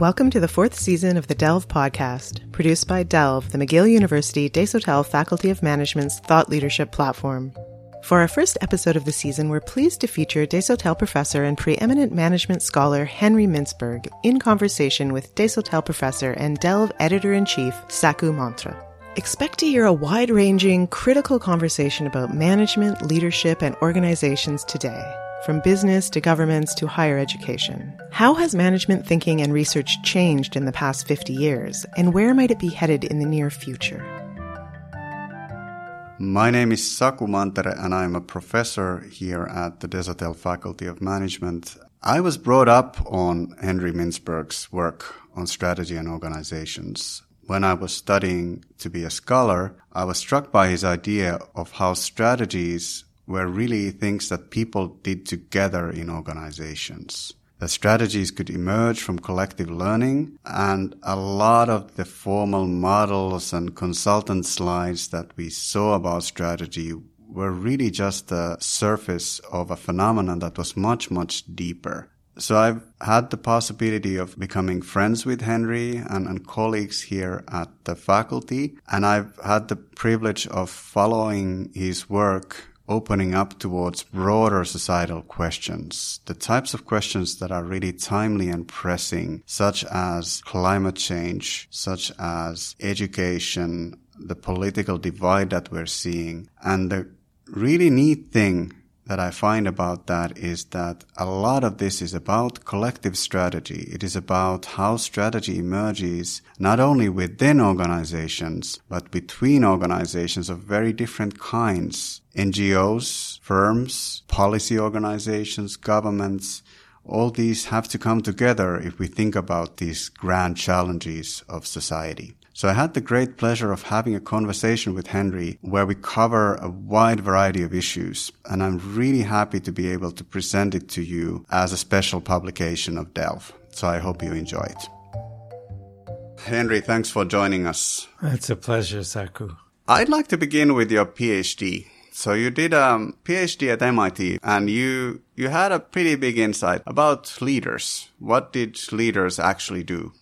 Welcome to the fourth season of the Delve podcast, produced by Delve, the McGill University Desautels Faculty of Management's thought leadership platform. For our first episode of the season, we're pleased to feature Desautels professor and preeminent management scholar Henry Mintzberg in conversation with Desautels professor and Delve editor in chief Saku Mantere. Expect to hear a wide ranging, critical conversation about management, leadership, and organizations today from business to governments to higher education. How has management thinking and research changed in the past 50 years, and where might it be headed in the near future? My name is Saku Mantere, and I'm a professor here at the Desautels Faculty of Management. I was brought up on Henry Mintzberg's work on strategy and organizations. When I was studying to be a scholar, I was struck by his idea of how strategies were really things that people did together in organizations. The strategies could emerge from collective learning and a lot of the formal models and consultant slides that we saw about strategy were really just the surface of a phenomenon that was much, much deeper. So I've had the possibility of becoming friends with Henry and, and, colleagues here at the faculty. And I've had the privilege of following his work opening up towards broader societal questions, the types of questions that are really timely and pressing, such as climate change, such as education, the political divide that we're seeing. And the really neat thing that I find about that is that a lot of this is about collective strategy. It is about how strategy emerges not only within organizations, but between organizations of very different kinds. NGOs, firms, policy organizations, governments, all these have to come together if we think about these grand challenges of society. So I had the great pleasure of having a conversation with Henry where we cover a wide variety of issues. And I'm really happy to be able to present it to you as a special publication of Delve. So I hope you enjoy it. Henry, thanks for joining us. It's a pleasure, Saku. I'd like to begin with your PhD. So you did um, a PhD at MIT and you, you had a pretty big insight about leaders. What did leaders actually do?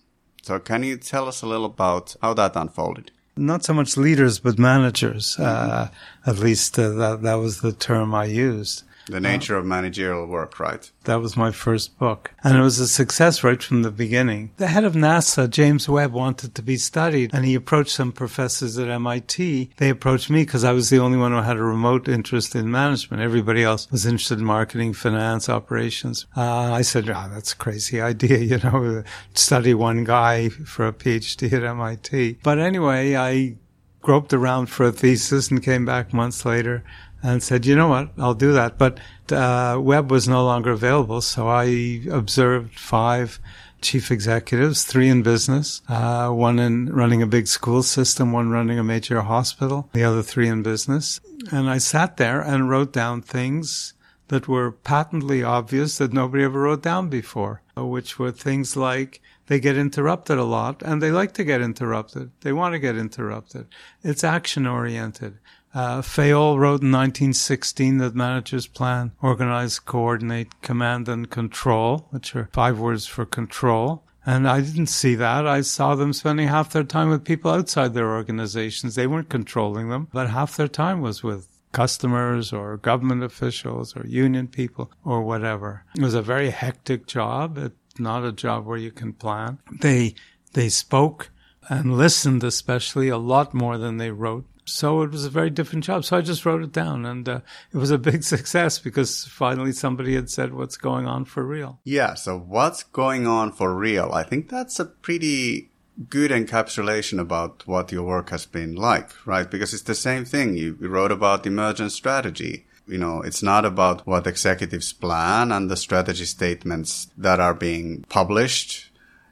So can you tell us a little about how that unfolded? Not so much leaders, but managers. Mm-hmm. Uh, at least uh, that that was the term I used. The Nature uh, of Managerial Work, right? That was my first book. And it was a success right from the beginning. The head of NASA, James Webb, wanted to be studied and he approached some professors at MIT. They approached me because I was the only one who had a remote interest in management. Everybody else was interested in marketing, finance, operations. Uh, I said, oh, that's a crazy idea, you know, study one guy for a PhD at MIT. But anyway, I groped around for a thesis and came back months later and said, you know what, I'll do that. But uh, Webb was no longer available, so I observed five chief executives, three in business, uh, one in running a big school system, one running a major hospital, the other three in business. And I sat there and wrote down things that were patently obvious that nobody ever wrote down before, which were things like they get interrupted a lot and they like to get interrupted. They want to get interrupted. It's action oriented. Uh, Fayol wrote in 1916 that managers plan, organize, coordinate, command, and control, which are five words for control. And I didn't see that. I saw them spending half their time with people outside their organizations. They weren't controlling them, but half their time was with customers or government officials or union people or whatever. It was a very hectic job. It's not a job where you can plan. They, they spoke and listened especially a lot more than they wrote so it was a very different job. So I just wrote it down, and uh, it was a big success because finally somebody had said what's going on for real. Yeah. So what's going on for real? I think that's a pretty good encapsulation about what your work has been like, right? Because it's the same thing. You, wrote about emergent strategy. You know, it's not about what executives plan and the strategy statements that are being published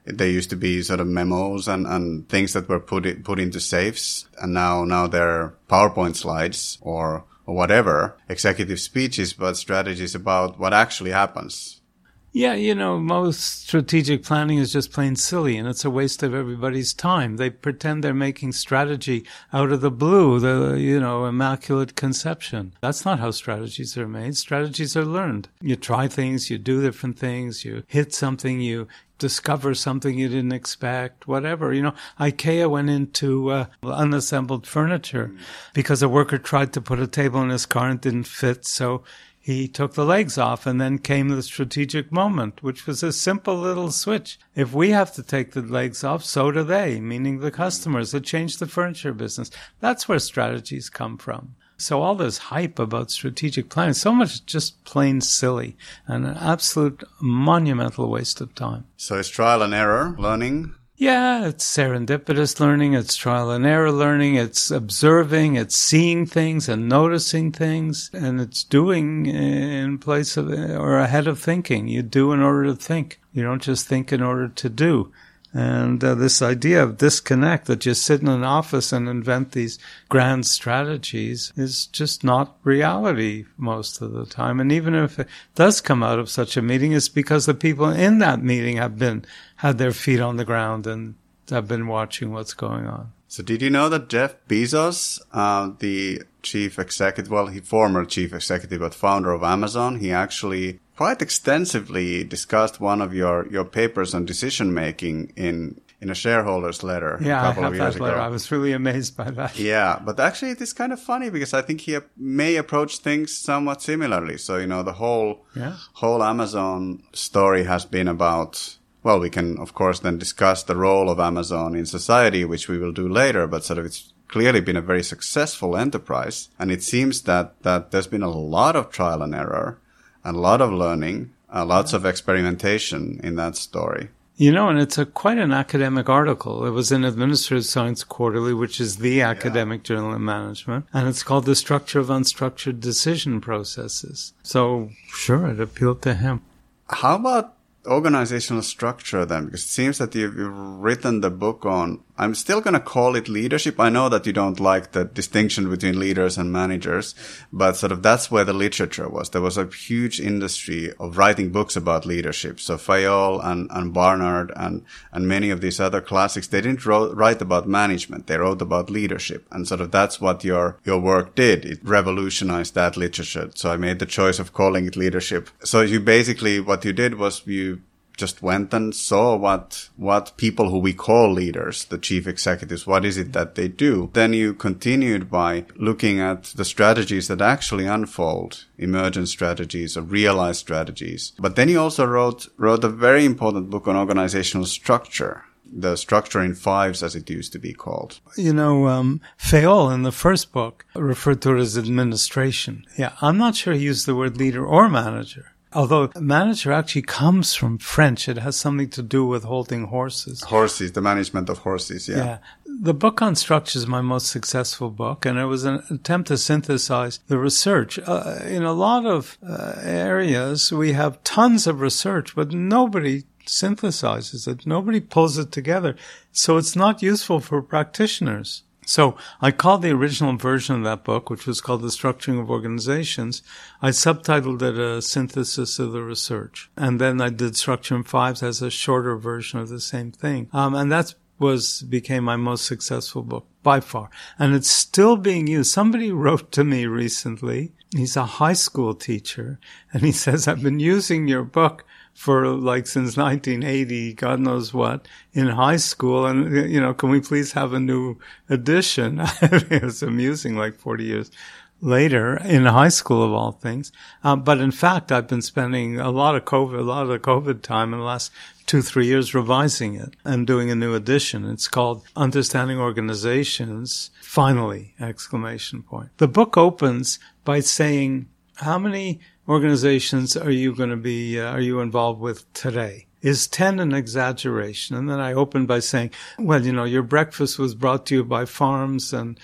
there used to be sort of memos and, and things that were put it, put into safes, and now now they're PowerPoint slides or or whatever executive speeches, but strategies about what actually happens. Yeah, you know, most strategic planning is just plain silly and it's a waste of everybody's time. They pretend they're making strategy out of the blue, the, you know, immaculate conception. That's not how strategies are made. Strategies are learned. You try things, you do different things, you hit something, you discover something you didn't expect, whatever. You know, IKEA went into uh, unassembled furniture because a worker tried to put a table in his car and didn't fit. So he took the legs off and then came the strategic moment, which was a simple little switch. If we have to take the legs off, so do they, meaning the customers. It changed the furniture business. That's where strategies come from. So all this hype about strategic planning, so much just plain silly and an absolute monumental waste of time. So it's trial and error learning yeah, it's serendipitous learning, it's trial and error learning, it's observing, it's seeing things and noticing things, and it's doing in place of or ahead of thinking. You do in order to think. You don't just think in order to do. And uh, this idea of disconnect that you sit in an office and invent these grand strategies is just not reality most of the time. And even if it does come out of such a meeting, it's because the people in that meeting have been, had their feet on the ground and have been watching what's going on. So did you know that Jeff Bezos, uh, the chief executive, well, he former chief executive but founder of Amazon, he actually quite extensively discussed one of your, your papers on decision making in in a shareholders letter yeah, a couple I of have years that letter. ago. I was really amazed by that. Yeah, but actually it is kind of funny because I think he may approach things somewhat similarly. So, you know, the whole Yeah. whole Amazon story has been about well, we can of course then discuss the role of Amazon in society, which we will do later, but sort of it's clearly been a very successful enterprise. And it seems that, that there's been a lot of trial and error, and a lot of learning, uh, lots of experimentation in that story. You know, and it's a quite an academic article. It was in Administrative Science Quarterly, which is the academic journal in management, and it's called The Structure of Unstructured Decision Processes. So, sure, it appealed to him. How about organizational structure then? Because it seems that you've, written the book on, I'm still going to call it leadership. I know that you don't like the distinction between leaders and managers, but sort of that's where the literature was. There was a huge industry of writing books about leadership. So Fayol and, and Barnard and, and many of these other classics, they didn't wrote, write about management. They wrote about leadership. And sort of that's what your, your work did. It revolutionized that literature. So I made the choice of calling it leadership. So you basically, what you did was you just went and saw what what people who we call leaders, the chief executives, what is it that they do. Then you continued by looking at the strategies that actually unfold, emergent strategies or realized strategies. But then you also wrote wrote a very important book on organizational structure. The structure in fives, as it used to be called. You know, um, Fayol in the first book referred to it as administration. Yeah, I'm not sure he used the word leader or manager. Although manager actually comes from French, it has something to do with holding horses. Horses, the management of horses, yeah. Yeah. The book on structure is my most successful book, and it was an attempt to synthesize the research. Uh, in a lot of uh, areas, we have tons of research, but nobody synthesizes it. Nobody pulls it together. So it's not useful for practitioners. So I called the original version of that book, which was called The Structuring of Organizations, I subtitled it a synthesis of the research. And then I did Structure in Fives as a shorter version of the same thing. Um, and that was, became my most successful book by far. And it's still being used. Somebody wrote to me recently. He's a high school teacher and he says, I've been using your book for like since 1980, God knows what, in high school. And, you know, can we please have a new edition? it's amusing, like 40 years later in high school of all things. Um, but in fact, I've been spending a lot of COVID, a lot of the COVID time in the last two, three years revising it and doing a new edition. It's called Understanding Organizations. Finally, exclamation point. The book opens by saying, how many organizations are you going to be, uh, are you involved with today? Is 10 an exaggeration? And then I opened by saying, well, you know, your breakfast was brought to you by farms and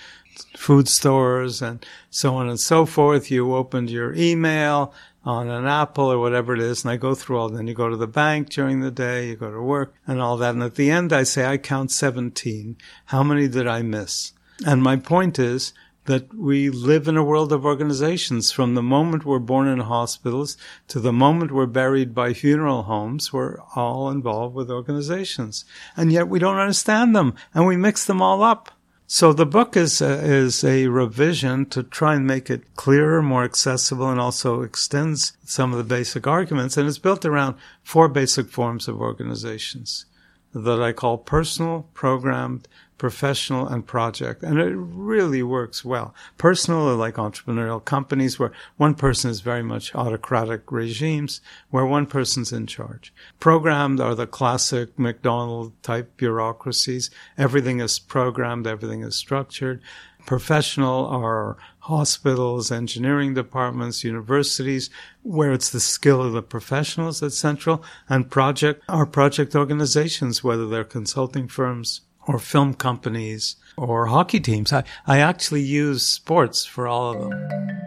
food stores and so on and so forth. You opened your email on an Apple or whatever it is. And I go through all, then you go to the bank during the day, you go to work and all that. And at the end, I say, I count 17. How many did I miss? And my point is, that we live in a world of organizations from the moment we're born in hospitals to the moment we're buried by funeral homes. We're all involved with organizations and yet we don't understand them and we mix them all up. So the book is a, is a revision to try and make it clearer, more accessible, and also extends some of the basic arguments. And it's built around four basic forms of organizations that I call personal, programmed, professional and project. And it really works well. Personal are like entrepreneurial companies where one person is very much autocratic regimes where one person's in charge. Programmed are the classic McDonald type bureaucracies. Everything is programmed. Everything is structured. Professional are hospitals, engineering departments, universities, where it's the skill of the professionals that's central, and project are project organizations, whether they're consulting firms or film companies or hockey teams. I, I actually use sports for all of them.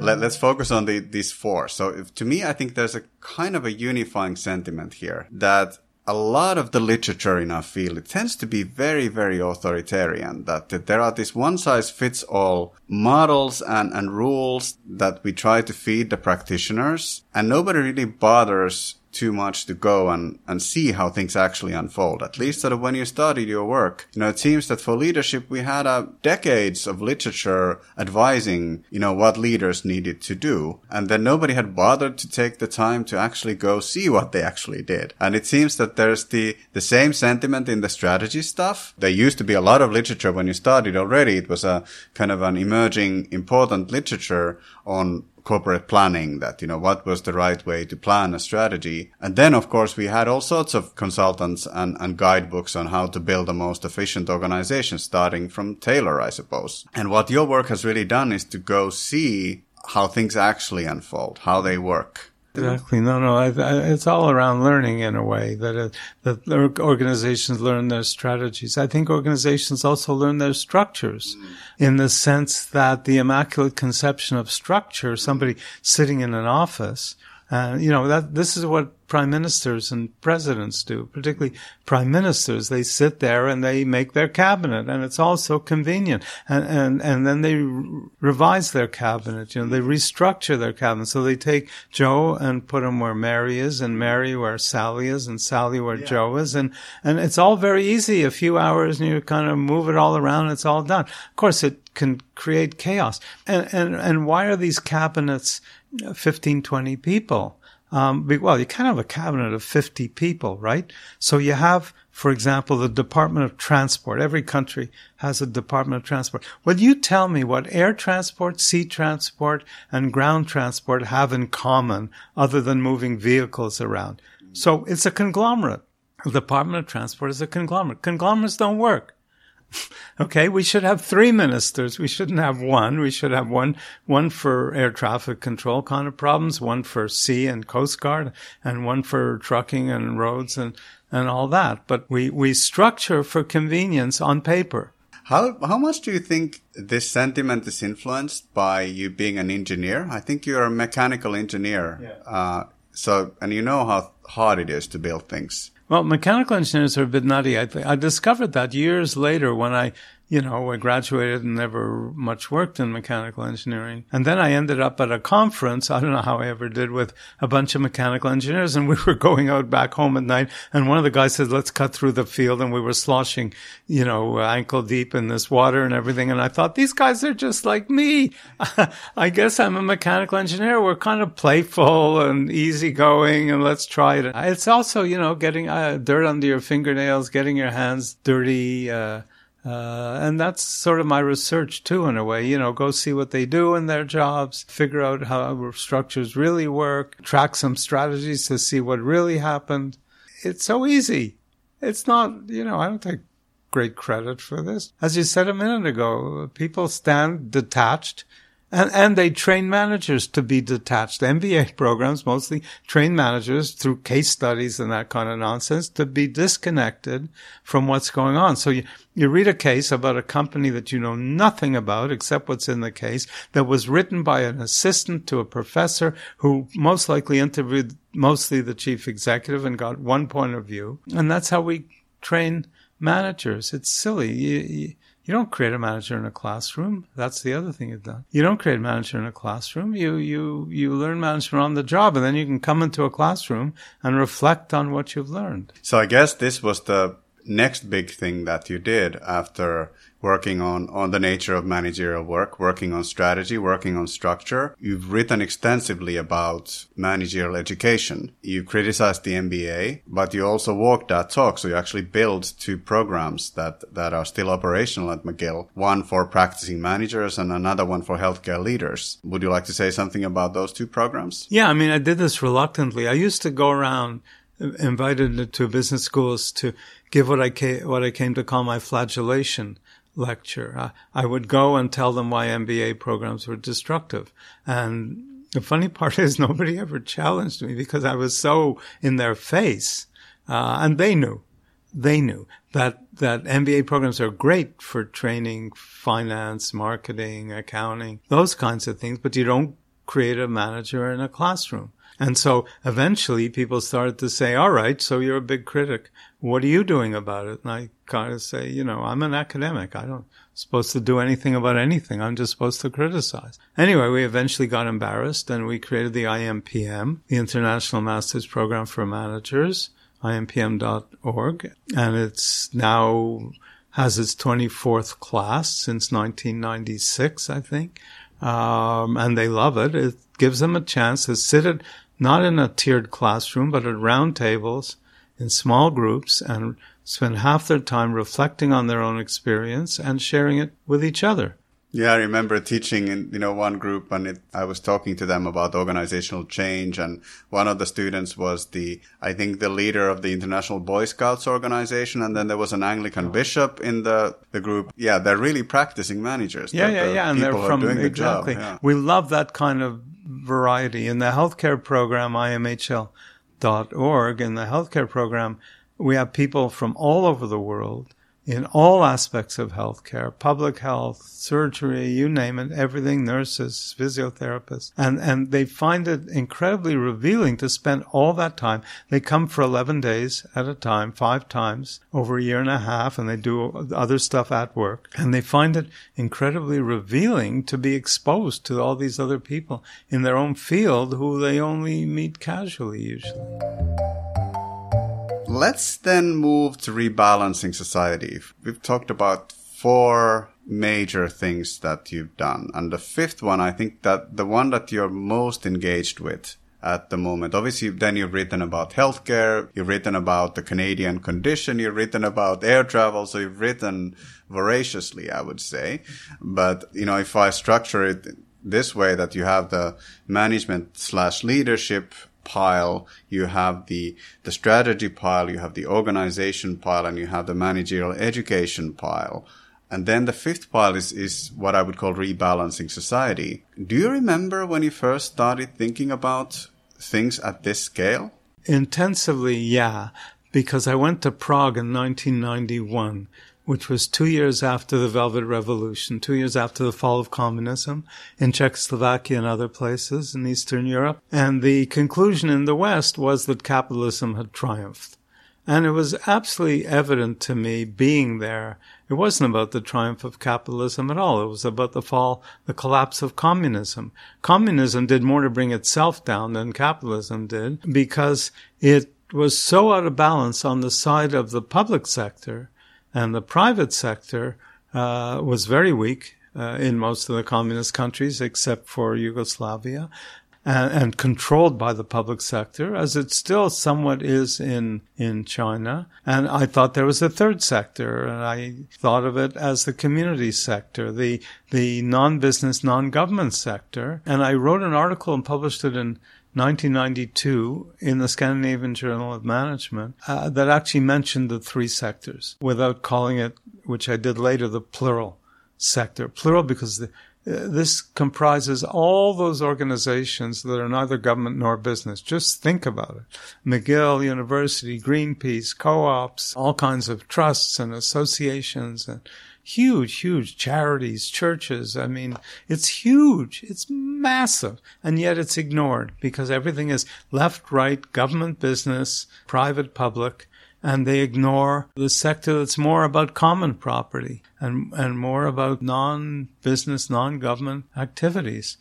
Let, us focus on the, these four. So if, to me, I think there's a kind of a unifying sentiment here that a lot of the literature in our field, it tends to be very, very authoritarian, that, that there are these one size fits all models and, and rules that we try to feed the practitioners and nobody really bothers too much to go and, and see how things actually unfold. At least sort of when you studied your work, you know, it seems that for leadership, we had uh, decades of literature advising, you know, what leaders needed to do. And then nobody had bothered to take the time to actually go see what they actually did. And it seems that there's the, the same sentiment in the strategy stuff. There used to be a lot of literature when you started already. It was a kind of an emerging important literature on corporate planning that, you know, what was the right way to plan a strategy. And then, of course, we had all sorts of consultants and, and guidebooks on how to build the most efficient organization, starting from Taylor, I suppose. And what your work has really done is to go see how things actually unfold, how they work. Exactly. No, no. I, I, it's all around learning in a way that it, that organizations learn their strategies. I think organizations also learn their structures, mm. in the sense that the immaculate conception of structure, somebody sitting in an office, uh, you know that this is what prime ministers and presidents do, particularly prime ministers. They sit there and they make their cabinet and it's all so convenient. And, and, and then they revise their cabinet, you know, they restructure their cabinet. So they take Joe and put him where Mary is and Mary where Sally is and Sally where yeah. Joe is. And, and it's all very easy. A few hours and you kind of move it all around. It's all done. Of course, it can create chaos. And, and, and why are these cabinets 15, 20 people? Um, well, you can't have a cabinet of 50 people, right? So you have, for example, the Department of Transport. Every country has a Department of Transport. Well, you tell me what air transport, sea transport, and ground transport have in common other than moving vehicles around? So it's a conglomerate. The Department of Transport is a conglomerate. Conglomerates don't work. okay, we should have three ministers. We shouldn't have one. We should have one, one for air traffic control kind of problems, one for sea and coast guard, and one for trucking and roads and, and all that. But we, we structure for convenience on paper. How, how much do you think this sentiment is influenced by you being an engineer? I think you're a mechanical engineer. Yeah. Uh, so, and you know how hard it is to build things. Well, mechanical engineers are a bit nutty. I, I discovered that years later when I you know, I graduated and never much worked in mechanical engineering. And then I ended up at a conference. I don't know how I ever did with a bunch of mechanical engineers. And we were going out back home at night. And one of the guys said, let's cut through the field. And we were sloshing, you know, ankle deep in this water and everything. And I thought, these guys are just like me. I guess I'm a mechanical engineer. We're kind of playful and easygoing and let's try it. It's also, you know, getting uh, dirt under your fingernails, getting your hands dirty, uh, uh, and that's sort of my research too, in a way. You know, go see what they do in their jobs, figure out how structures really work, track some strategies to see what really happened. It's so easy. It's not, you know, I don't take great credit for this. As you said a minute ago, people stand detached and, and they train managers to be detached. MBA programs mostly train managers through case studies and that kind of nonsense to be disconnected from what's going on. So you, you read a case about a company that you know nothing about except what's in the case that was written by an assistant to a professor who most likely interviewed mostly the chief executive and got one point of view. And that's how we train managers. It's silly. You, you, You don't create a manager in a classroom. That's the other thing you've done. You don't create a manager in a classroom. You, you, you learn management on the job and then you can come into a classroom and reflect on what you've learned. So I guess this was the next big thing that you did after working on, on the nature of managerial work, working on strategy, working on structure. You've written extensively about managerial education. You criticized the MBA, but you also walked that talk. So you actually built two programs that, that are still operational at McGill. One for practicing managers and another one for healthcare leaders. Would you like to say something about those two programs? Yeah. I mean, I did this reluctantly. I used to go around invited to business schools to give what I came, what I came to call my flagellation lecture. I, I would go and tell them why MBA programs were destructive. And the funny part is nobody ever challenged me because I was so in their face. Uh, and they knew, they knew that, that MBA programs are great for training finance, marketing, accounting, those kinds of things, but you don't create a manager in a classroom. And so eventually people started to say, all right, so you're a big critic. What are you doing about it? And I kind of say, you know, I'm an academic. I don't supposed to do anything about anything. I'm just supposed to criticize. Anyway, we eventually got embarrassed and we created the IMPM, the International Masters Program for Managers, impm.org. And it's now has its 24th class since 1996, I think. Um, and they love it. It gives them a chance to sit at not in a tiered classroom, but at round tables in small groups and spend half their time reflecting on their own experience and sharing it with each other. Yeah, I remember teaching in, you know, one group and it, I was talking to them about organizational change and one of the students was the, I think the leader of the International Boy Scouts organization and then there was an Anglican oh. bishop in the, the group. Yeah, they're really practicing managers. Yeah, yeah, yeah. And they're from, exactly. The yeah. We love that kind of variety. In the healthcare program, imhl.org, in the healthcare program, we have people from all over the world in all aspects of healthcare, public health, surgery, you name it, everything, nurses, physiotherapists. And, and they find it incredibly revealing to spend all that time. They come for 11 days at a time, five times over a year and a half, and they do other stuff at work. And they find it incredibly revealing to be exposed to all these other people in their own field who they only meet casually usually. Let's then move to rebalancing society. We've talked about four major things that you've done. And the fifth one, I think that the one that you're most engaged with at the moment. Obviously, then you've written about healthcare, you've written about the Canadian condition, you've written about air travel, so you've written voraciously, I would say. But, you know, if I structure it this way, that you have the management slash leadership pile, you have the, the strategy pile, you have the organization pile, and you have the managerial education pile. And then the fifth pile is, is what I would call rebalancing society. Do you remember when you first started thinking about things at this scale? Intensively, yeah, because I went to Prague in 1991 which was two years after the Velvet Revolution, two years after the fall of communism in Czechoslovakia and other places in Eastern Europe. And the conclusion in the West was that capitalism had triumphed. And it was absolutely evident to me being there. It wasn't about the triumph of capitalism at all. It was about the fall, the collapse of communism. Communism did more to bring itself down than capitalism did because it was so out of balance on the side of the public sector and the private sector uh, was very weak uh, in most of the communist countries, except for Yugoslavia, and, and, controlled by the public sector, as it still somewhat is in in China. And I thought there was a third sector, and I thought of it as the community sector, the the non-business, non-government sector. And I wrote an article and published it in 1992 in the Scandinavian Journal of Management uh, that actually mentioned the three sectors without calling it, which I did later, the plural sector. Plural because the, uh, this comprises all those organizations that are neither government nor business. Just think about it. McGill University, Greenpeace, co-ops, all kinds of trusts and associations and huge, huge charities, churches. I mean, it's huge. It's massive. And yet it's ignored because everything is left, right, government, business, private, public. and they ignore the sector that's more about common property and, and more about non-business, non-government activities.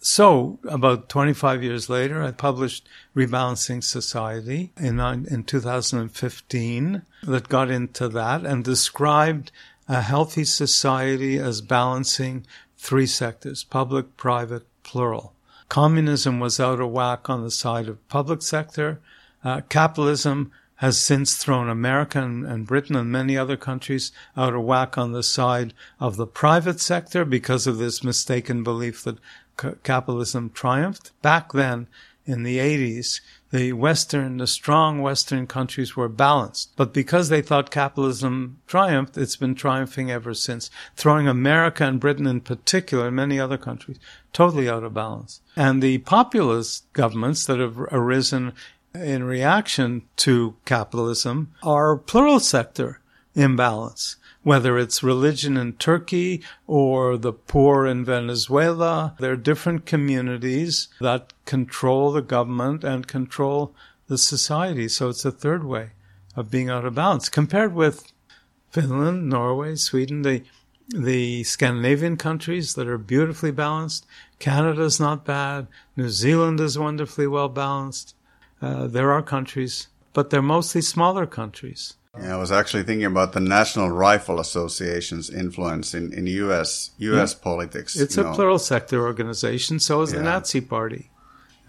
So, about 25 years later, I published Rebalancing Society in, uh, in 2015 that got into that and described a healthy society as balancing three sectors public, private, plural. Communism was out of whack on the side of public sector. Uh, capitalism has since thrown America and, and, Britain and many other countries out of whack on the side of the private sector because of this mistaken belief that c- capitalism triumphed. Back then, in the 80s, the Western, the strong Western countries were balanced. But because they thought capitalism triumphed, it's been triumphing ever since, throwing America and Britain in particular, and many other countries, totally out of balance. And the populist governments that have arisen in reaction to capitalism are plural sector imbalance whether it's religion in Turkey or the poor in Venezuela. There are different communities that control the government and control the society. So it's a third way of being out of balance compared with Finland, Norway, Sweden, the the Scandinavian countries that are beautifully balanced. Canada's not bad. New Zealand is wonderfully well balanced. Uh, there are countries, but they're mostly smaller countries. Yeah, I was actually thinking about the National Rifle Association's influence in, in U.S. U.S. Yeah. politics. It's a know. plural sector organization. So is yeah. the Nazi Party.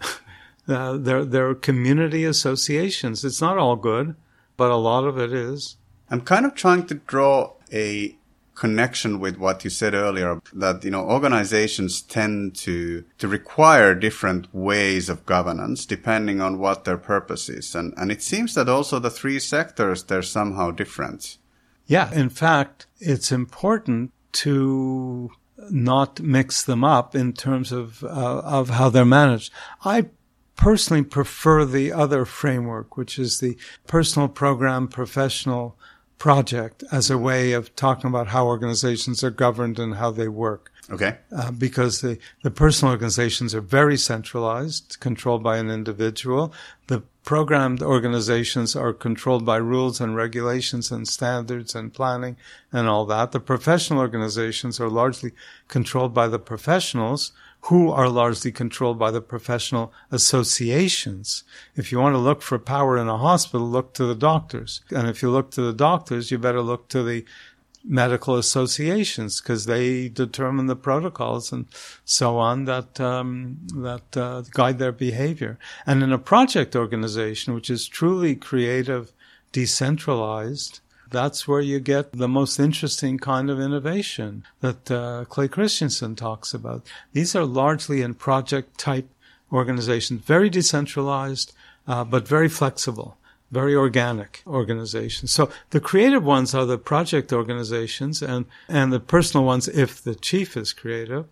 uh, they're, they're community associations. It's not all good, but a lot of it is. I'm kind of trying to draw a connection with what you said earlier that you know organizations tend to to require different ways of governance depending on what their purpose is. And and it seems that also the three sectors they're somehow different. Yeah. In fact it's important to not mix them up in terms of uh, of how they're managed. I personally prefer the other framework which is the personal program professional project as a way of talking about how organizations are governed and how they work. Okay. Uh, because the, the personal organizations are very centralized, controlled by an individual. The programmed organizations are controlled by rules and regulations and standards and planning and all that. The professional organizations are largely controlled by the professionals who are largely controlled by the professional associations. If you want to look for power in a hospital, look to the doctors. And if you look to the doctors, you better look to the medical associations because they determine the protocols and so on that um, that uh, guide their behavior. And in a project organization, which is truly creative, decentralized, that's where you get the most interesting kind of innovation that uh, Clay Christensen talks about. These are largely in project type organizations, very decentralized, uh, but very flexible, very organic organizations. So the creative ones are the project organizations and, and the personal ones if the chief is creative.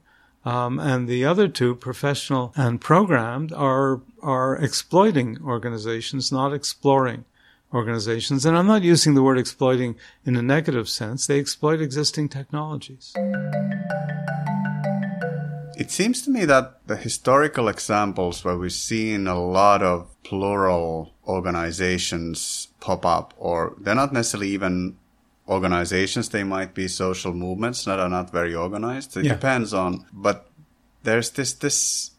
Um, and the other two, professional and programmed, are are exploiting organizations, not exploring organizations. And I'm not using the word exploiting in a negative sense. They exploit existing technologies. It seems to me that the historical examples where we've seen a lot of plural organizations pop up, or they're not necessarily even organizations, they might be social movements that are not very organized. It yeah. depends on, but there's this, this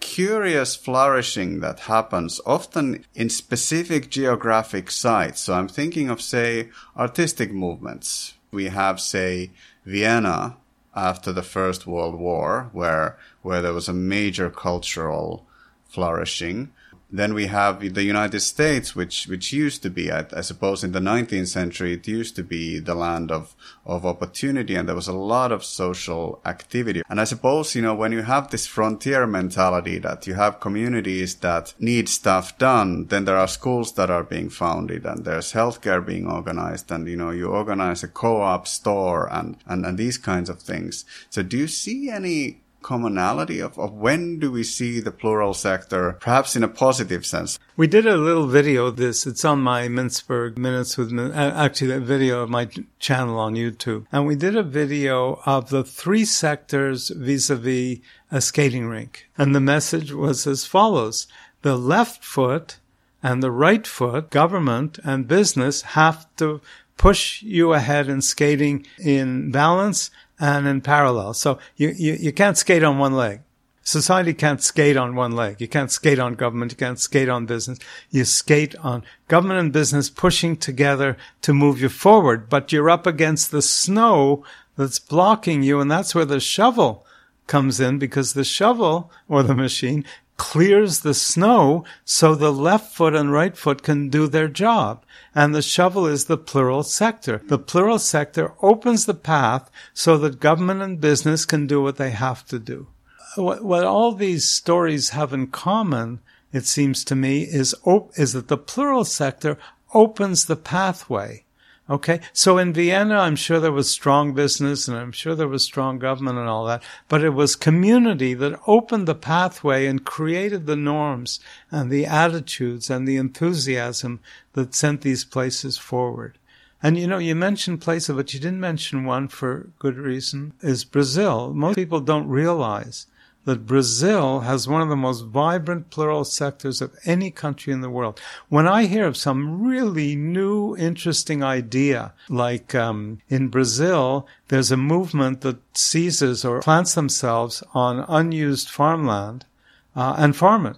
curious flourishing that happens often in specific geographic sites. So I'm thinking of, say, artistic movements. We have, say, Vienna after the First World War, where, where there was a major cultural flourishing. Then we have the United States, which, which used to be, I, I, suppose in the 19th century, it used to be the land of, of opportunity and there was a lot of social activity. And I suppose, you know, when you have this frontier mentality that you have communities that need stuff done, then there are schools that are being founded and there's healthcare being organized and, you know, you organize a co-op store and, and, and these kinds of things. So do you see any commonality of, of when do we see the plural sector, perhaps in a positive sense? We did a little video of this. It's on my Mintzberg Minutes with, uh, actually that video of my channel on YouTube. And we did a video of the three sectors vis-a-vis a skating rink. And the message was as follows. The left foot And the right foot, government and business have to push you ahead in skating in balance and in parallel. So you, you, you can't skate on one leg. Society can't skate on one leg. You can't skate on government. You can't skate on business. You skate on government and business pushing together to move you forward, but you're up against the snow that's blocking you. And that's where the shovel comes in because the shovel or the machine clears the snow so the left foot and right foot can do their job. And the shovel is the plural sector. The plural sector opens the path so that government and business can do what they have to do what, what all these stories have in common, it seems to me, is, op- is that the plural sector opens the pathway. Okay. So in Vienna, I'm sure there was strong business and I'm sure there was strong government and all that, but it was community that opened the pathway and created the norms and the attitudes and the enthusiasm that sent these places forward. And you know, you mentioned places, but you didn't mention one for good reason, is Brazil. Most people don't realize that Brazil has one of the most vibrant plural sectors of any country in the world. When I hear of some really new, interesting idea, like um, in Brazil, there's a movement that seizes or plants themselves on unused farmland uh, and farm it.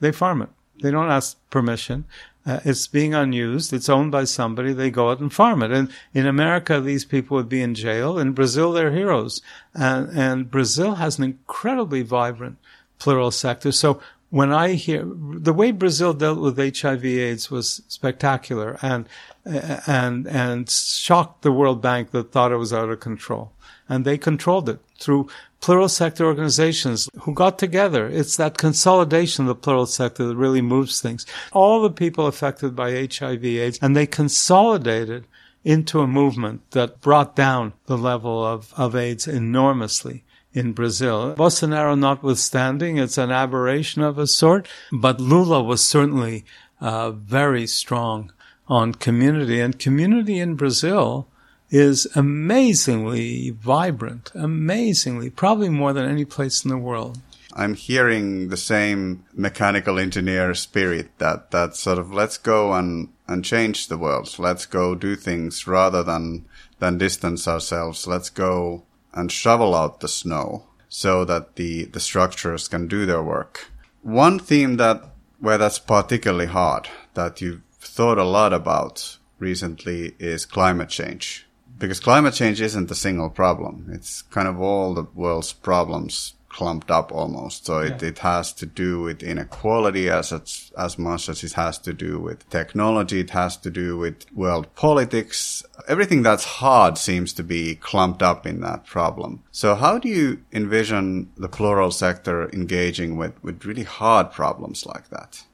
They farm it. They don't ask permission. Uh, it's being unused. It's owned by somebody. They go out and farm it. And in America, these people would be in jail. In Brazil, they're heroes. And, and Brazil has an incredibly vibrant plural sector. So when I hear the way Brazil dealt with HIV AIDS was spectacular and, and, and shocked the World Bank that thought it was out of control. And they controlled it through plural sector organizations who got together. It's that consolidation of the plural sector that really moves things. All the people affected by HIV AIDS, and they consolidated into a movement that brought down the level of, of AIDS enormously in Brazil. Bolsonaro notwithstanding, it's an aberration of a sort, but Lula was certainly uh, very strong on community and community in Brazil is amazingly vibrant, amazingly, probably more than any place in the world. I'm hearing the same mechanical engineer spirit that, that sort of let's go and, and change the world. Let's go do things rather than, than distance ourselves. Let's go and shovel out the snow so that the, the structures can do their work. One theme that, where that's particularly hard that you've thought a lot about recently is climate change because climate change isn't a single problem. It's kind of all the world's problems clumped up almost. So it, yeah. it has to do with inequality as it's, as much as it has to do with technology. It has to do with world politics. Everything that's hard seems to be clumped up in that problem. So how do you envision the plural sector engaging with, with really hard problems like that?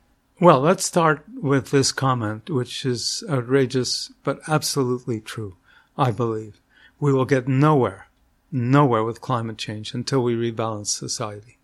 Well, let's start with this comment, which is outrageous, but absolutely true. I believe. We will get nowhere, nowhere with climate change until we rebalance society.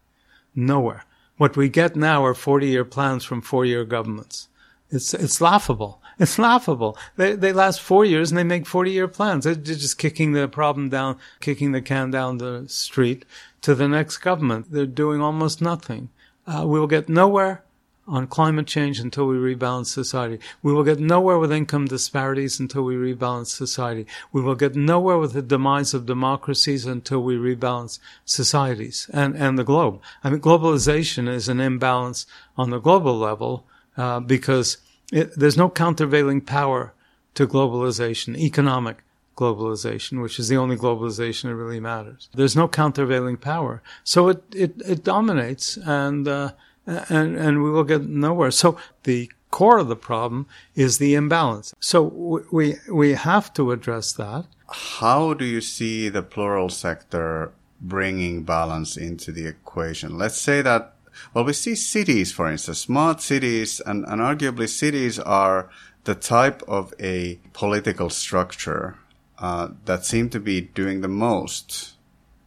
Nowhere. What we get now are 40 year plans from four year governments. It's, it's laughable. It's laughable. They, they last four years and they make 40 year plans. They're just kicking the problem down, kicking the can down the street to the next government. They're doing almost nothing. Uh, we will get nowhere on climate change until we rebalance society. We will get nowhere with income disparities until we rebalance society. We will get nowhere with the demise of democracies until we rebalance societies and, and the globe. I mean, globalization is an imbalance on the global level uh, because it, there's no countervailing power to globalization, economic globalization, which is the only globalization that really matters. There's no countervailing power. So it, it, it dominates and, uh, and, and we will get nowhere. So the core of the problem is the imbalance. So we, we have to address that. How do you see the plural sector bringing balance into the equation? Let's say that, well, we see cities, for instance, smart cities, and, and arguably cities are the type of a political structure uh, that seem to be doing the most,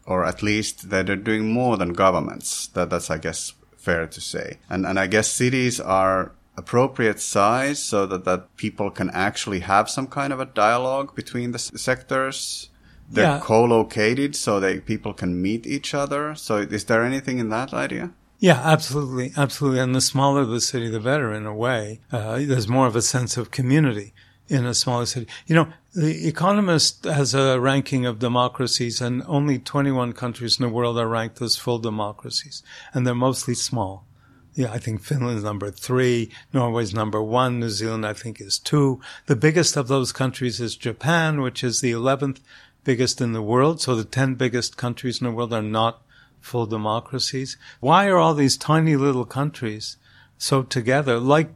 or at least that are doing more than governments. That, that's, I guess, fair to say. And, and I guess cities are appropriate size so that, that people can actually have some kind of a dialogue between the sectors. They're yeah. co-located so that people can meet each other. So is there anything in that idea? Yeah, absolutely, absolutely. And the smaller the city, the better in a way. Uh, there's more of a sense of community in a smaller city. You know, the Economist has a ranking of democracies, and only 21 countries in the world are ranked as full democracies, and they're mostly small. Yeah, I think Finland's number three, Norway's number one, New Zealand, I think, is two. The biggest of those countries is Japan, which is the 11th biggest in the world. So the 10 biggest countries in the world are not full democracies. Why are all these tiny little countries so together, like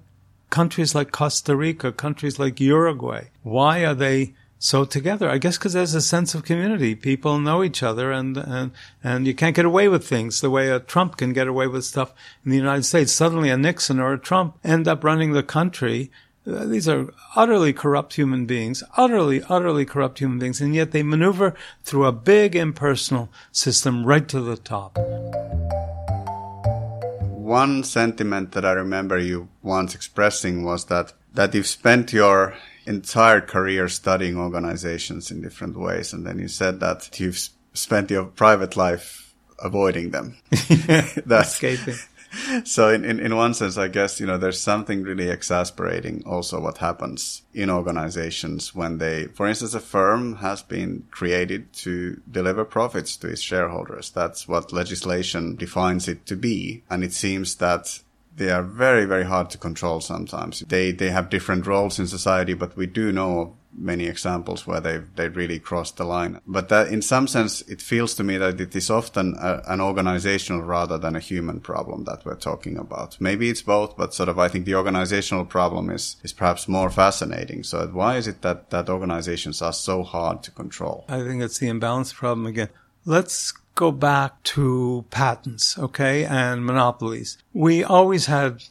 countries like Costa Rica, countries like Uruguay? Why are they so together. I guess because there's a sense of community. People know each other and, and, and you can't get away with things the way a Trump can get away with stuff in the United States. Suddenly a Nixon or a Trump end up running the country. Uh, these are utterly corrupt human beings, utterly, utterly corrupt human beings, and yet they maneuver through a big impersonal system right to the top. One sentiment that I remember you once expressing was that, that you've spent your entire career studying organizations in different ways. And then you said that you've spent your private life avoiding them. That's escaping. So in, in, in one sense, I guess, you know, there's something really exasperating also what happens in organizations when they, for instance, a firm has been created to deliver profits to its shareholders. That's what legislation defines it to be. And it seems that they are very, very hard to control sometimes. They, they have different roles in society, but we do know many examples where they've, they really crossed the line. But that, in some sense, it feels to me that it is often a, an organizational rather than a human problem that we're talking about. Maybe it's both, but sort of I think the organizational problem is, is perhaps more fascinating. So why is it that, that organizations are so hard to control? I think it's the imbalance problem again. Let's go back to patents, okay, and monopolies. We always had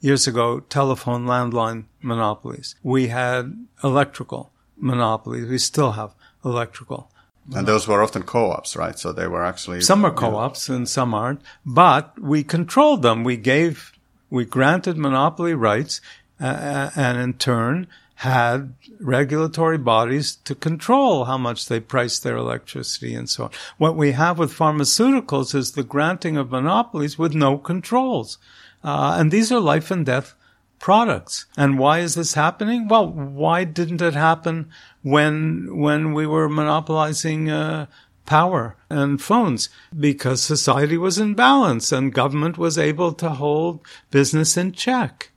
years ago telephone landline monopolies. We had electrical monopolies. We still have electrical. And those were often co-ops, right? So they were actually some are co-ops and some aren't, but we controlled them. We gave, we granted monopoly rights, uh, uh and in turn had regulatory bodies to control how much they price their electricity and so on. What we have with pharmaceuticals is the granting of monopolies with no controls. Uh, and these are life and death products. And why is this happening? Well, why didn't it happen when, when we were monopolizing, uh, power and phones because society was in balance and government was able to hold business in check.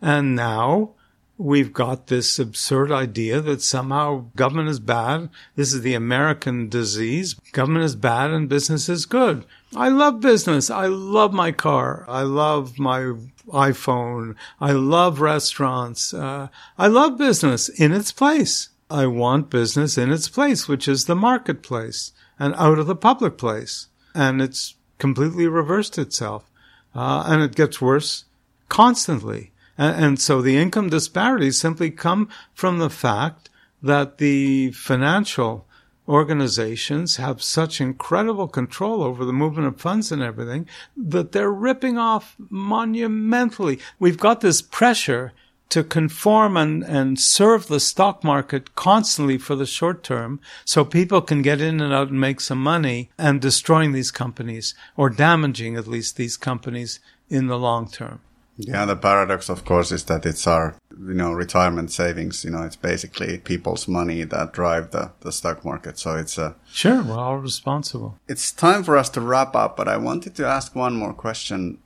And now we've got this absurd idea that somehow government is bad. This is the American disease. Government is bad and business is good. I love business. I love my car. I love my iPhone. I love restaurants. Uh, I love business in its place. I want business in its place, which is the marketplace and out of the public place. And it's completely reversed itself. Uh, and it gets worse constantly. And, so the income disparities simply come from the fact that the financial organizations have such incredible control over the movement of funds and everything that they're ripping off monumentally. We've got this pressure to conform and, and serve the stock market constantly for the short term so people can get in and out and make some money and destroying these companies or damaging at least these companies in the long term. Yeah, the paradox, of course, is that it's our, you know, retirement savings. You know, it's basically people's money that drive the, the stock market. So it's a. Sure, we're all responsible. It's time for us to wrap up, but I wanted to ask one more question.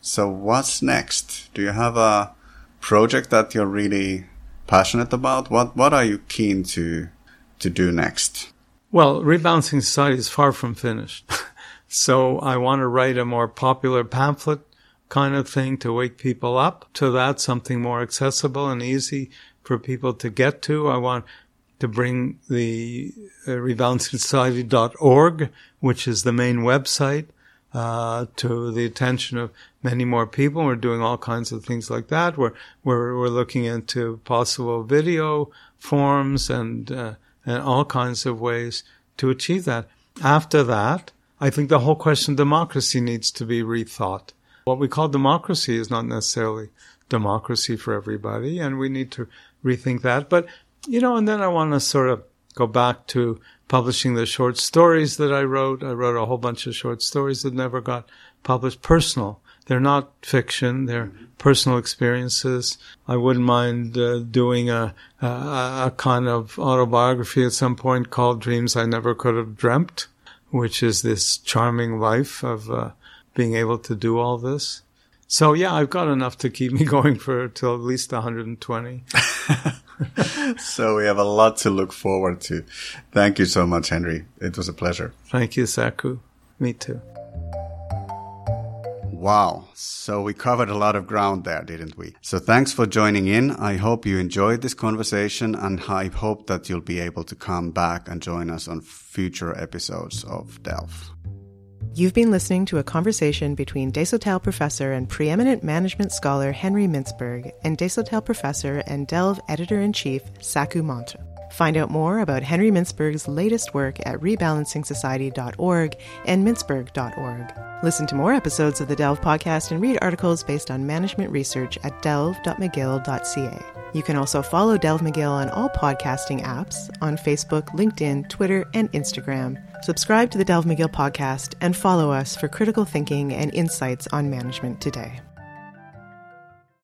So what's next? Do you have a project that you're really passionate about? What, what are you keen to, to do next? Well, Rebalancing Society is far from finished. so I want to write a more popular pamphlet kind of thing to wake people up to that, something more accessible and easy for people to get to. I want to bring the uh, rebalancingsociety.org, which is the main website, uh, to the attention of many more people. We're doing all kinds of things like that. We're, we're, we're looking into possible video forms and, uh, and all kinds of ways to achieve that. After that, I think the whole question of democracy needs to be rethought. What we call democracy is not necessarily democracy for everybody, and we need to rethink that. But, you know, and then I want to sort of go back to publishing the short stories that I wrote. I wrote a whole bunch of short stories that never got published, personal They're not fiction. They're personal experiences. I wouldn't mind uh, doing a, a, a kind of autobiography at some point called Dreams I Never Could Have Dreamt, which is this charming life of uh, being able to do all this. So yeah, I've got enough to keep me going for till at least 120. so we have a lot to look forward to. Thank you so much, Henry. It was a pleasure. Thank you, Saku. Me too. Wow. So we covered a lot of ground there, didn't we? So thanks for joining in. I hope you enjoyed this conversation and I hope that you'll be able to come back and join us on future episodes of Delve. You've been listening to a conversation between Desautels professor and preeminent management scholar Henry Mintzberg and Desautels professor and Delve editor in chief Saku Mantere. Find out more about Henry Mintzberg's latest work at rebalancingsociety.org and mintzberg.org. Listen to more episodes of the Delve podcast and read articles based on management research at delve.mcgill.ca. You can also follow Delve McGill on all podcasting apps on Facebook, LinkedIn, Twitter, and Instagram. Subscribe to the Delve McGill podcast and follow us for critical thinking and insights on management today.